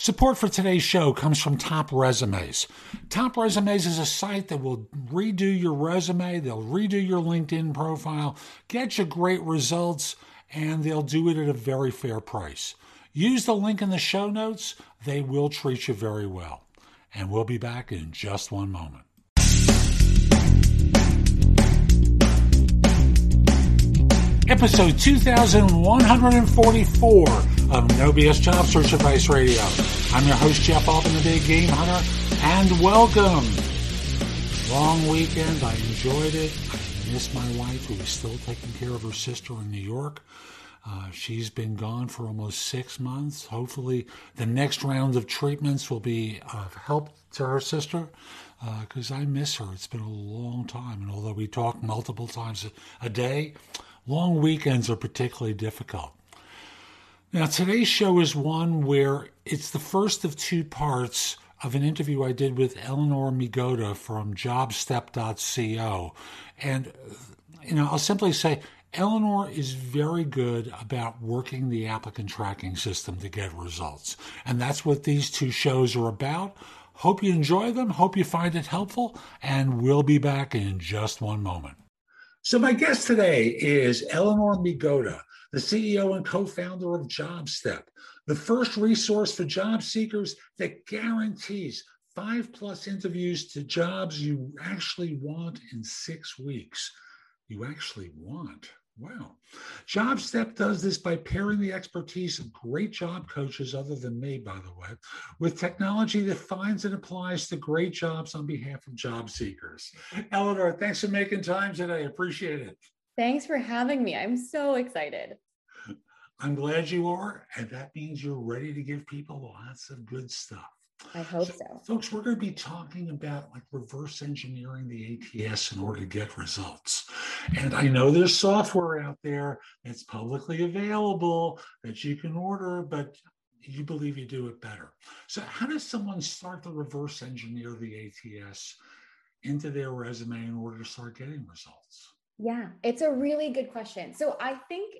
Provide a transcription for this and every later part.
Support for today's show comes from Top Resumes. Top Resumes is a site that will redo your resume, they'll redo your LinkedIn profile, get you great results, and they'll do it at a very fair price. Use the link in the show notes, they will treat you very well. And we'll be back in just one moment. episode 2144 of No BS Job Search Advice Radio. I'm your host, Jeff Altman, the Big Game Hunter, and welcome. Long weekend. I enjoyed it. I miss my wife, who is still taking care of her sister in New York. Uh, she's been gone for almost six months. Hopefully, the next round of treatments will be of help to her sister because uh, I miss her. It's been a long time. And although we talk multiple times a, a day, Long weekends are particularly difficult. Now, today's show is one where it's the first of two parts of an interview I did with Eleanor Meegoda from jobstep.co. And, you know, I'll simply say Eleanor is very good about working the applicant tracking system to get results. And that's what these two shows are about. Hope you enjoy them. Hope you find it helpful. And we'll be back in just one moment. So, my guest today is Eleanor Meegoda, the CEO and co founder of JobStep, the first resource for job seekers that guarantees five plus interviews to jobs you actually want in six weeks. You actually want. Wow. JobStep does this by pairing the expertise of great job coaches, other than me, by the way, with technology that finds and applies to great jobs on behalf of job seekers. Eleanor, thanks for making time today. Appreciate it. Thanks for having me. I'm so excited. I'm glad you are. And that means you're ready to give people lots of good stuff. I hope so, so. Folks, we're going to be talking about like reverse engineering the ATS in order to get results. And I know there's software out there that's publicly available that you can order, but you believe you do it better. So, how does someone start to reverse engineer the ATS into their resume in order to start getting results? Yeah, it's a really good question. So, I think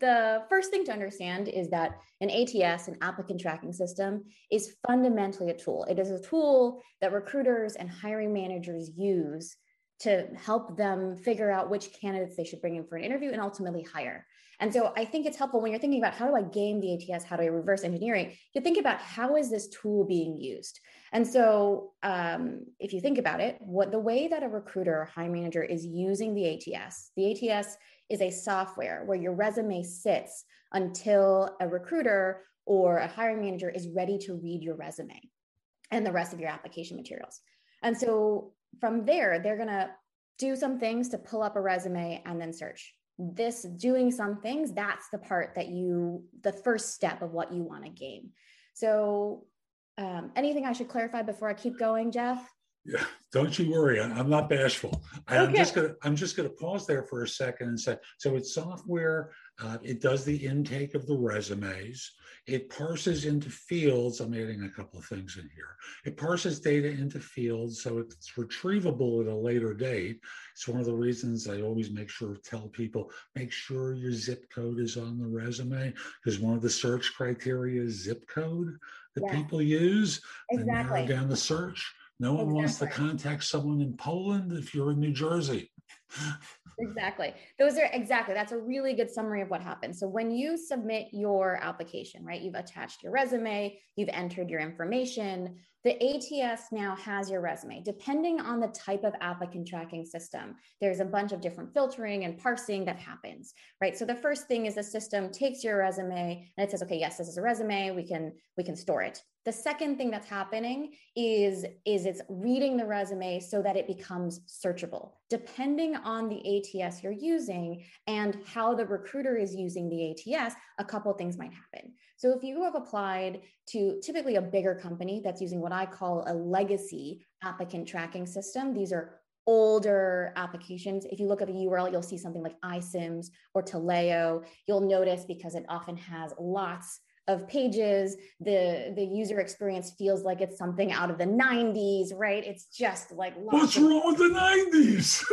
the first thing to understand is that an ATS, an applicant tracking system, is fundamentally a tool. It is a tool that recruiters and hiring managers use to help them figure out which candidates they should bring in for an interview and ultimately hire. And so I think it's helpful when you're thinking about how do I game the ATS, how do I reverse engineering, you think about how is this tool being used. And so um, if you think about it, what the way that a recruiter or hiring manager is using the ATS, the ATS is a software where your resume sits until a recruiter or a hiring manager is ready to read your resume and the rest of your application materials. And so from there, they're going to do some things to pull up a resume and then search. This doing some things, that's the part that you, the first step of what you want to gain. So, um, anything I should clarify before I keep going, Jeff? Yeah, don't you worry. I'm not bashful. Okay. I'm just gonna I'm just gonna pause there for a second and say so. It's software. Uh, it does the intake of the resumes. It parses into fields. I'm adding a couple of things in here. It parses data into fields so it's retrievable at a later date. It's one of the reasons I always make sure to tell people make sure your zip code is on the resume because one of the search criteria is zip code that yeah. people use exactly. to narrow down the search. No one exactly. wants to contact someone in Poland if you're in New Jersey. Exactly. Those are exactly. That's a really good summary of what happens. So when you submit your application, right, you've attached your resume, you've entered your information, the ATS now has your resume. Depending on the type of applicant tracking system, there's a bunch of different filtering and parsing that happens, right? So the first thing is the system takes your resume and it says, okay, yes, this is a resume. We can we can store it. The second thing that's happening is, is it's reading the resume so that it becomes searchable. Depending on the ATS you're using and how the recruiter is using the ATS, a couple things might happen. So if you have applied to typically a bigger company that's using what I call a legacy applicant tracking system, these are older applications. If you look at the URL, you'll see something like iCIMS or Taleo. You'll notice because it often has lots of pages the the user experience feels like it's something out of the 90s right? It's just like what's of- wrong with the 90s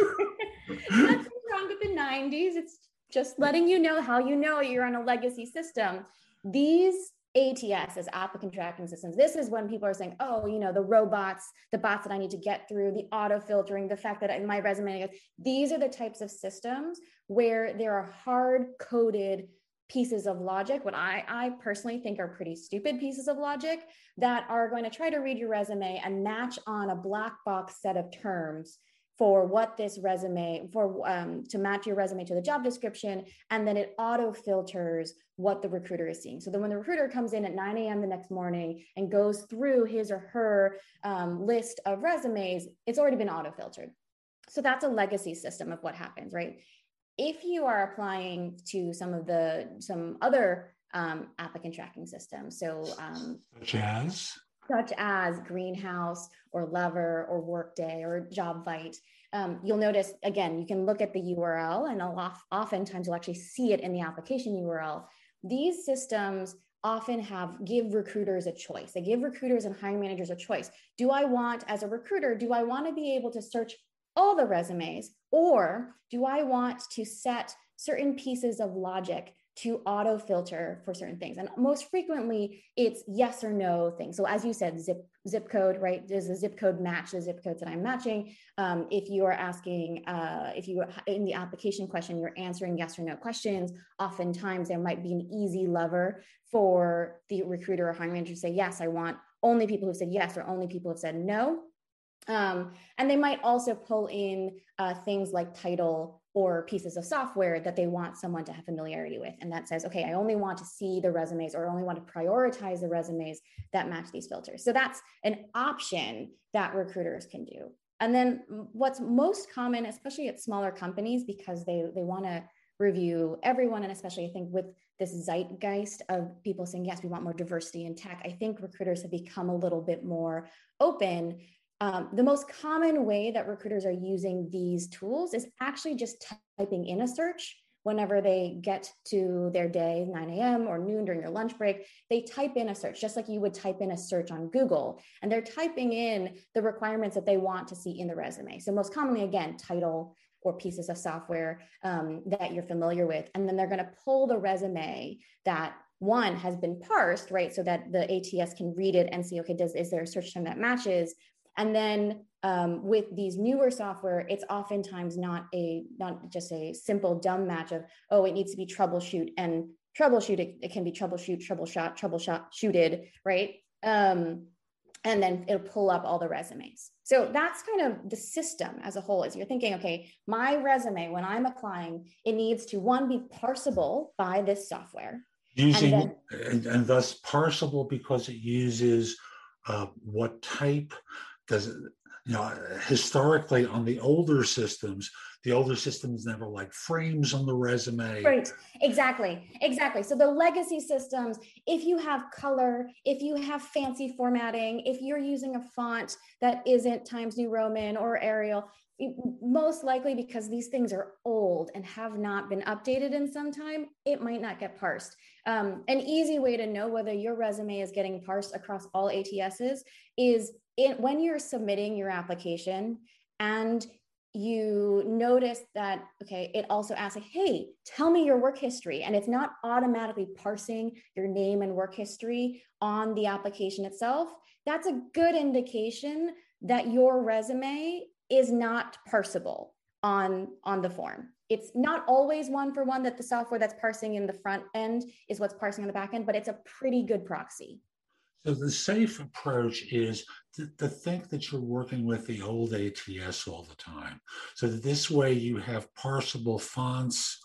nothing wrong with the 90s it's just letting you know how you know you're on a legacy system. These ATS as applicant tracking systems. This is when people are saying, oh, you know, the robots, the bots that I need to get through, the auto filtering, the fact that in my resume, these are the types of systems where there are hard coded pieces of logic, what I, I personally think are pretty stupid pieces of logic that are going to try to read your resume and match on a black box set of terms for what this resume for um, to match your resume to the job description. And then it auto filters what the recruiter is seeing. So then when the recruiter comes in at 9 a.m the next morning and goes through his or her um, list of resumes it's already been auto filtered so that's a legacy system of what happens right if you are applying to some of the some other um, applicant tracking systems so um, such as such as Greenhouse or Lever or Workday or JobVite. Um, you'll notice again, you can look at the URL and oftentimes you'll actually see it in the application URL. These systems often have give recruiters a choice. They give recruiters and hiring managers a choice. Do I want, as a recruiter, do I want to be able to search all the resumes or do I want to set certain pieces of logic to auto filter for certain things. And most frequently it's yes or no things. So as you said, zip zip code, right? Does the zip code match the zip codes that I'm matching? Um, if you are asking, uh, if you in the application question, you're answering yes or no questions, oftentimes there might be an easy lever for the recruiter or hiring manager to say, yes, I want only people who said yes or only people who have said no. Um, and they might also pull in uh, things like title or pieces of software that they want someone to have familiarity with. And that says, okay, I only want to see the resumes or only want to prioritize the resumes that match these filters. So that's an option that recruiters can do. And then what's most common, especially at smaller companies, because they, they want to review everyone, and especially I think with this zeitgeist of people saying, yes, we want more diversity in tech, I think recruiters have become a little bit more open um, the most common way that recruiters are using these tools is actually just typing in a search. Whenever they get to their day 9 a.m or noon during your lunch break they type in a search just like you would type in a search on google. And they're typing in the requirements that they want to see in the resume. So most commonly again title or pieces of software um, that you're familiar with. And then they're going to pull the resume that one has been parsed right? So that the ats can read it and see okay does is there a search term that matches and then um, with these newer software, it's oftentimes not a not just a simple dumb match of oh it needs to be troubleshoot and troubleshoot it, it can be troubleshoot troubleshot troubleshot shooted right um, and then it'll pull up all the resumes. So that's kind of the system as a whole. Is you're thinking, okay, my resume when I'm applying, it needs to one be parsable by this software, using and, then, and, and thus parsable because it uses uh, what type does you know historically on the older systems the older systems never like frames on the resume. Right exactly. Exactly. So the legacy systems if you have color if you have fancy formatting if you're using a font that isn't times new roman or arial most likely because these things are old and have not been updated in some time, it might not get parsed. Um, an easy way to know whether your resume is getting parsed across all ATSs is when you're submitting your application and you notice that okay it also asks like hey tell me your work history. And it's not automatically parsing your name and work history on the application itself. That's a good indication that your resume is not parsable on on the form. It's not always one for one that the software that's parsing in the front end is what's parsing on the back end but it's a pretty good proxy so the safe approach is to, to, think that you're working with the old ATS all the time. So that this way you have parsable fonts.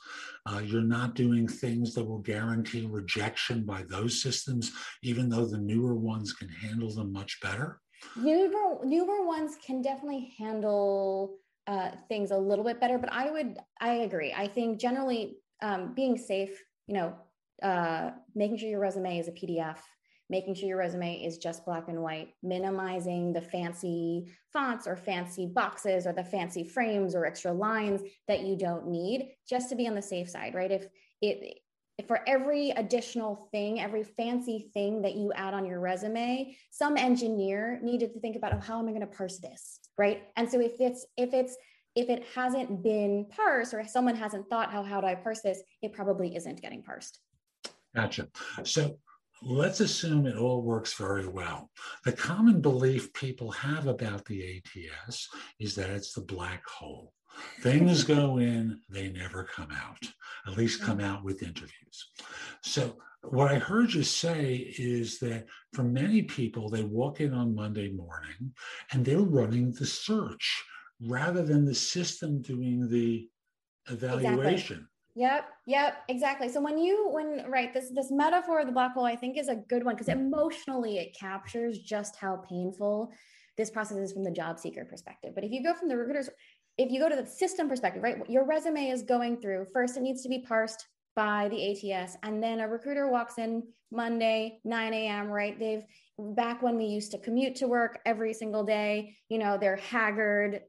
Uh, you're not doing things that will guarantee rejection by those systems, even though the newer ones can handle them much better. Newer, newer ones can definitely handle uh, things a little bit better, but I would, I agree. I think generally um, being safe, you know, uh, making sure your resume is a PDF making sure your resume is just black and white, minimizing the fancy fonts or fancy boxes or the fancy frames or extra lines that you don't need just to be on the safe side, right? If it, if for every additional thing, every fancy thing that you add on your resume, some engineer needed to think about, oh, how am I going to parse this, right? And so if it's if it's if it hasn't been parsed or if someone hasn't thought how how do I parse this, it probably isn't getting parsed. Gotcha. So let's assume it all works very well. The common belief people have about the ATS is that it's the black hole. Things go in, they never come out, at least come mm. out with interviews. So, what I heard you say is that for many people, they walk in on Monday morning and they're running the search rather than the system doing the evaluation. Exactly. Yep, yep, exactly. So when you when right this this metaphor of the black hole I think is a good one because emotionally it captures just how painful this process is from the job seeker perspective. But if you go from the recruiters if you go to the system perspective, right? Your resume is going through first it needs to be parsed by the ATS and then a recruiter walks in Monday 9 a.m. right? They've back when we used to commute to work every single day, you know, they're haggard,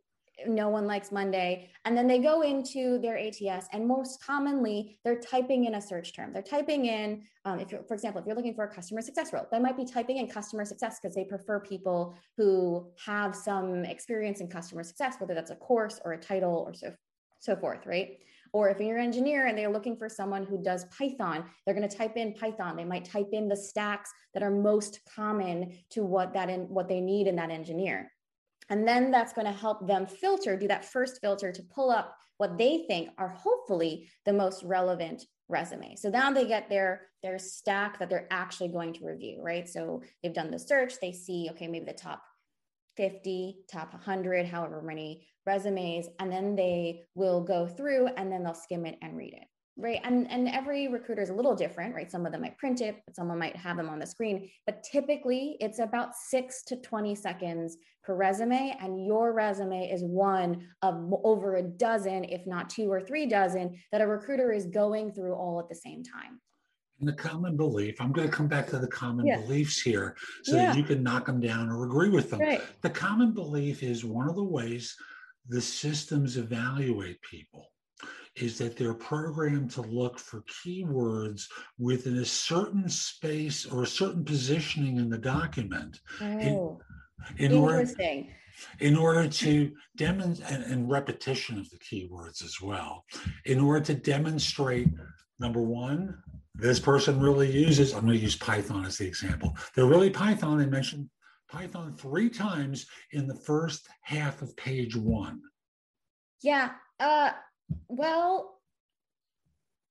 no one likes Monday. And then they go into their ATS, and most commonly, they're typing in a search term. They're typing in, um, if for example, if you're looking for a customer success role, they might be typing in customer success because they prefer people who have some experience in customer success, whether that's a course or a title or so, so forth, right? Or if you're an engineer and they're looking for someone who does Python, they're going to type in Python. They might type in the stacks that are most common to what that in, what they need in that engineer. And then that's going to help them filter, do that first filter to pull up what they think are hopefully the most relevant resume. So now they get their their stack that they're actually going to review, right? So they've done the search, they see okay, maybe the top 50, top 100, however many resumes, and then they will go through and then they'll skim it and read it right and and every recruiter is a little different right some of them might print it but someone might have them on the screen but typically it's about 6 to 20 seconds per resume and your resume is one of over a dozen if not two or three dozen that a recruiter is going through all at the same time and the common belief i'm going to come back to the common yeah. beliefs here so yeah. that you can knock them down or agree with them right. the common belief is one of the ways the systems evaluate people is that they're programmed to look for keywords within a certain space or a certain positioning in the document. Oh, in, in interesting. Order, in order to demonstrate, and, and repetition of the keywords as well, in order to demonstrate number one, this person really uses, I'm going to use Python as the example. They're really Python. They mentioned Python three times in the first half of page one. Yeah. Uh, well,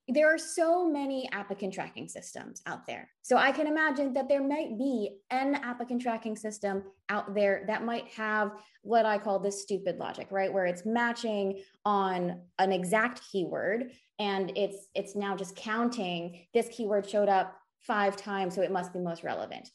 there are so many applicant tracking systems out there. So I can imagine that there might be an applicant tracking system out there that might have what I call this stupid logic, right? Where it's matching on an exact keyword and it's it's now just counting this keyword showed up 5 times so it must be most relevant.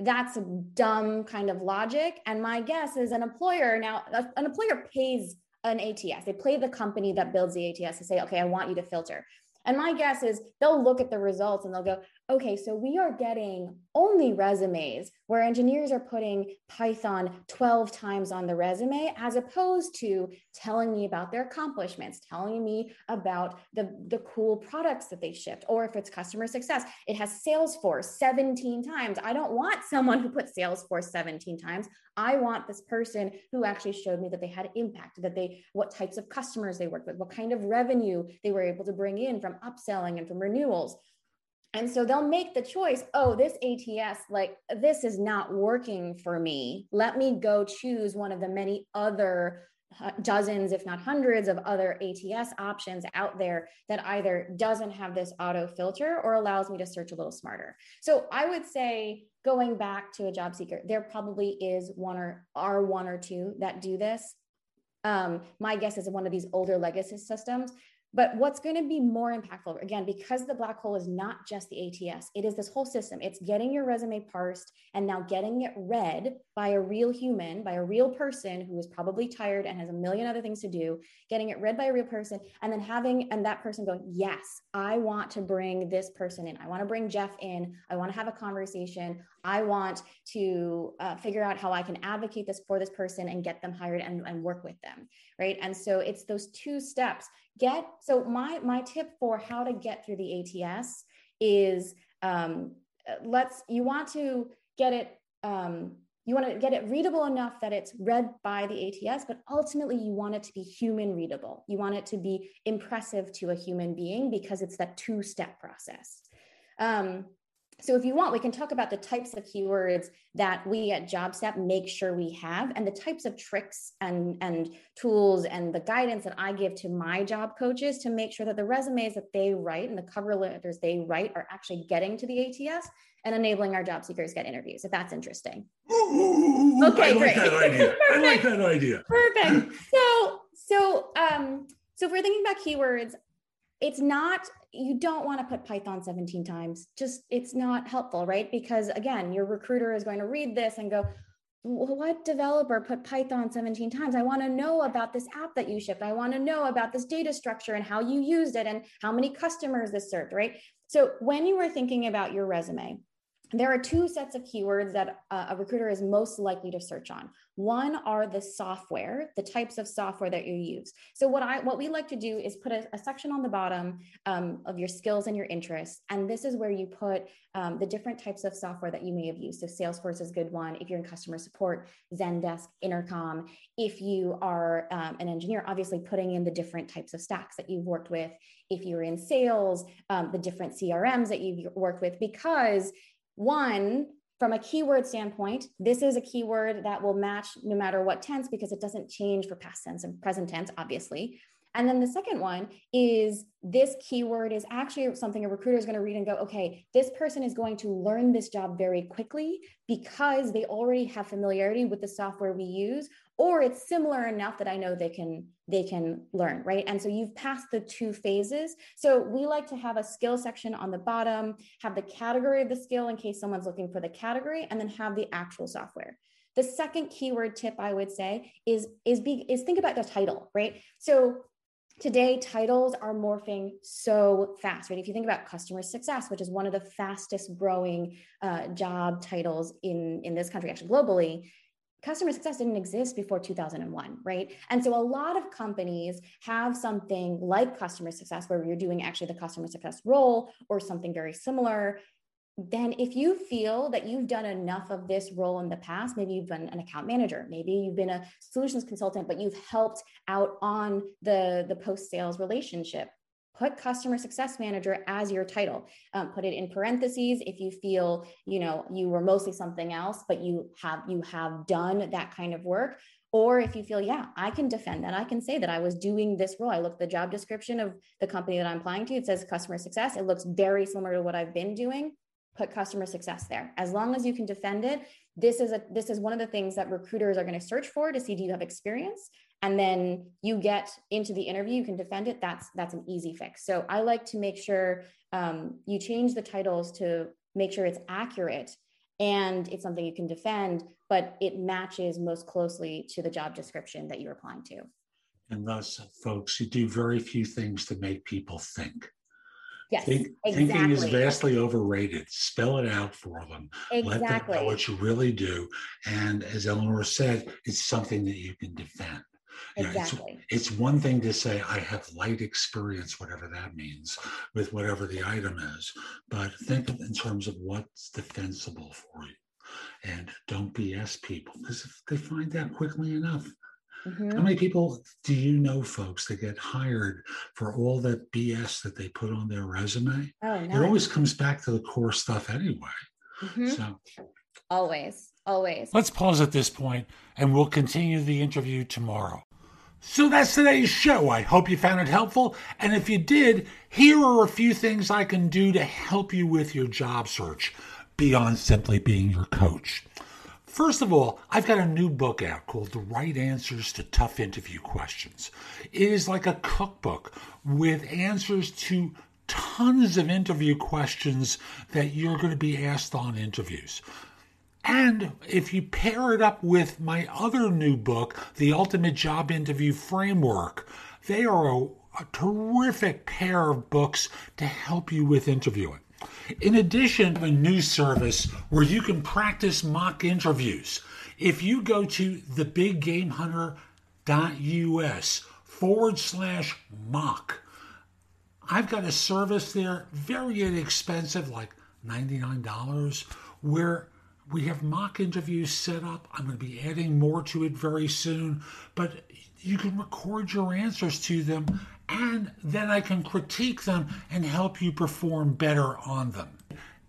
That's a dumb kind of logic and my guess is an employer now an employer pays an ATS. They play the company that builds the ATS to say, okay, I want you to filter. And my guess is they'll look at the results and they'll go, okay, so we are getting only resumes where engineers are putting Python 12 times on the resume, as opposed to telling me about their accomplishments, telling me about the, the cool products that they shipped. Or if it's customer success, it has Salesforce 17 times. I don't want someone who put Salesforce 17 times. I want this person who actually showed me that they had impact, that they, what types of customers they worked with, what kind of revenue they were able to bring in from upselling and from renewals. And so they'll make the choice, oh, this ATS, like this is not working for me. Let me go choose one of the many other uh, dozens, if not hundreds of other ATS options out there that either doesn't have this auto filter or allows me to search a little smarter. So I would say going back to a job seeker, there probably is one or are one or two that do this. Um, my guess is one of these older legacy systems but what's going to be more impactful, again, because the black hole is not just the ATS, it is this whole system. It's getting your resume parsed and now getting it read by a real human, by a real person who is probably tired and has a million other things to do, getting it read by a real person, and then having, and that person going, Yes, I want to bring this person in. I want to bring Jeff in. I want to have a conversation. I want to uh, figure out how I can advocate this for this person and get them hired and, and work with them. Right. And so it's those two steps get so my my tip for how to get through the ats is um, let's you want to get it um, you want to get it readable enough that it's read by the ats but ultimately you want it to be human readable you want it to be impressive to a human being because it's that two step process Um, so if you want, we can talk about the types of keywords that we at JobStep make sure we have and the types of tricks and, and tools and the guidance that I give to my job coaches to make sure that the resumes that they write and the cover letters they write are actually getting to the ATS and enabling our job seekers get interviews, if that's interesting. Ooh, okay, I like great. that idea. I like that idea. Perfect. So, so, um, so if we're thinking about keywords, it's not you don't want to put python 17 times just it's not helpful right? Because again your recruiter is going to read this and go what developer put python 17 times? I want to know about this app that you shipped. I want to know about this data structure and how you used it and how many customers this served right? So when you were thinking about your resume there are two sets of keywords that uh, a recruiter is most likely to search on. One are the software, the types of software that you use. So what I what we like to do is put a, a section on the bottom um, of your skills and your interests, and this is where you put um, the different types of software that you may have used. So Salesforce is a good one. If you're in customer support, Zendesk, Intercom. If you are um, an engineer, obviously putting in the different types of stacks that you've worked with. If you're in sales, um, the different CRMs that you've worked with, because one, from a keyword standpoint, this is a keyword that will match no matter what tense because it doesn't change for past tense and present tense, obviously. And then the second one is this keyword is actually something a recruiter is going to read and go, okay, this person is going to learn this job very quickly because they already have familiarity with the software we use, or it's similar enough that I know they can they can learn, right? And so you've passed the two phases. So we like to have a skill section on the bottom, have the category of the skill in case someone's looking for the category, and then have the actual software. The second keyword tip I would say is is be is think about the title, right? So today titles are morphing so fast right if you think about customer success which is one of the fastest growing uh, job titles in in this country actually globally customer success didn't exist before 2001 right and so a lot of companies have something like customer success where you're doing actually the customer success role or something very similar then if you feel that you've done enough of this role in the past, maybe you've been an account manager, maybe you've been a solutions consultant, but you've helped out on the, the post sales relationship. Put customer success manager as your title. Um, put it in parentheses if you feel you know you were mostly something else, but you have you have done that kind of work. Or if you feel, yeah, I can defend that. I can say that I was doing this role. I look at the job description of the company that I'm applying to. It says customer success. It looks very similar to what I've been doing put customer success there as long as you can defend it this is a this is one of the things that recruiters are going to search for to see do you have experience and then you get into the interview you can defend it that's that's an easy fix so i like to make sure um, you change the titles to make sure it's accurate and it's something you can defend but it matches most closely to the job description that you're applying to and thus folks you do very few things to make people think Yes, Think, exactly. Thinking is vastly overrated. Spell it out for them. Exactly. Let them know what you really do. And as Eleanor said, it's something that you can defend. Exactly. it's, it's one thing to say, I have light experience, whatever that means, with whatever the item is, but think in terms of what's defensible for you. And don't BS people because they find that quickly enough, Mm-hmm. How many people do you know, folks, that get hired for all that BS that they put on their resume? Oh, no. It always comes back to the core stuff anyway. Mm-hmm. So, always, always. Let's pause at this point and we'll continue the interview tomorrow. So that's today's show. I hope you found it helpful. And if you did, here are a few things I can do to help you with your job search beyond simply being your coach. First of all, I've got a new book out called The Right Answers to Tough Interview Questions. It is like a cookbook with answers to tons of interview questions that you're going to be asked on interviews. And if you pair it up with my other new book, The Ultimate Job Interview Framework, they are a, a terrific pair of books to help you with interviewing. In addition, a new service where you can practice mock interviews. If you go to thebiggamehunter.us forward slash mock, I've got a service there, very inexpensive, like $99, where we have mock interviews set up. I'm going to be adding more to it very soon, but you can record your answers to them and then I can critique them and help you perform better on them.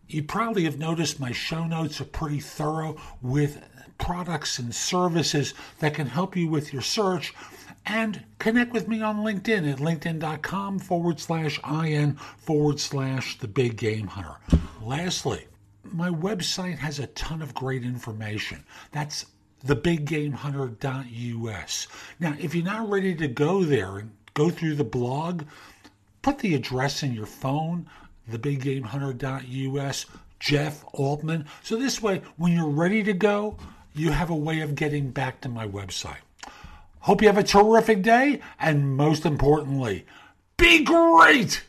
You probably have noticed my show notes are pretty thorough with products and services that can help you with your search. And connect with me on LinkedIn at linkedin.com forward slash in forward slash the big game hunter. Lastly, my website has a ton of great information. That's thebiggamehunter.us. Now, if you're not ready to go there and go through the blog, put the address in your phone, thebiggamehunter.us, Jeff Altman. So this way, when you're ready to go, you have a way of getting back to my website. Hope you have a terrific day, and most importantly, be great!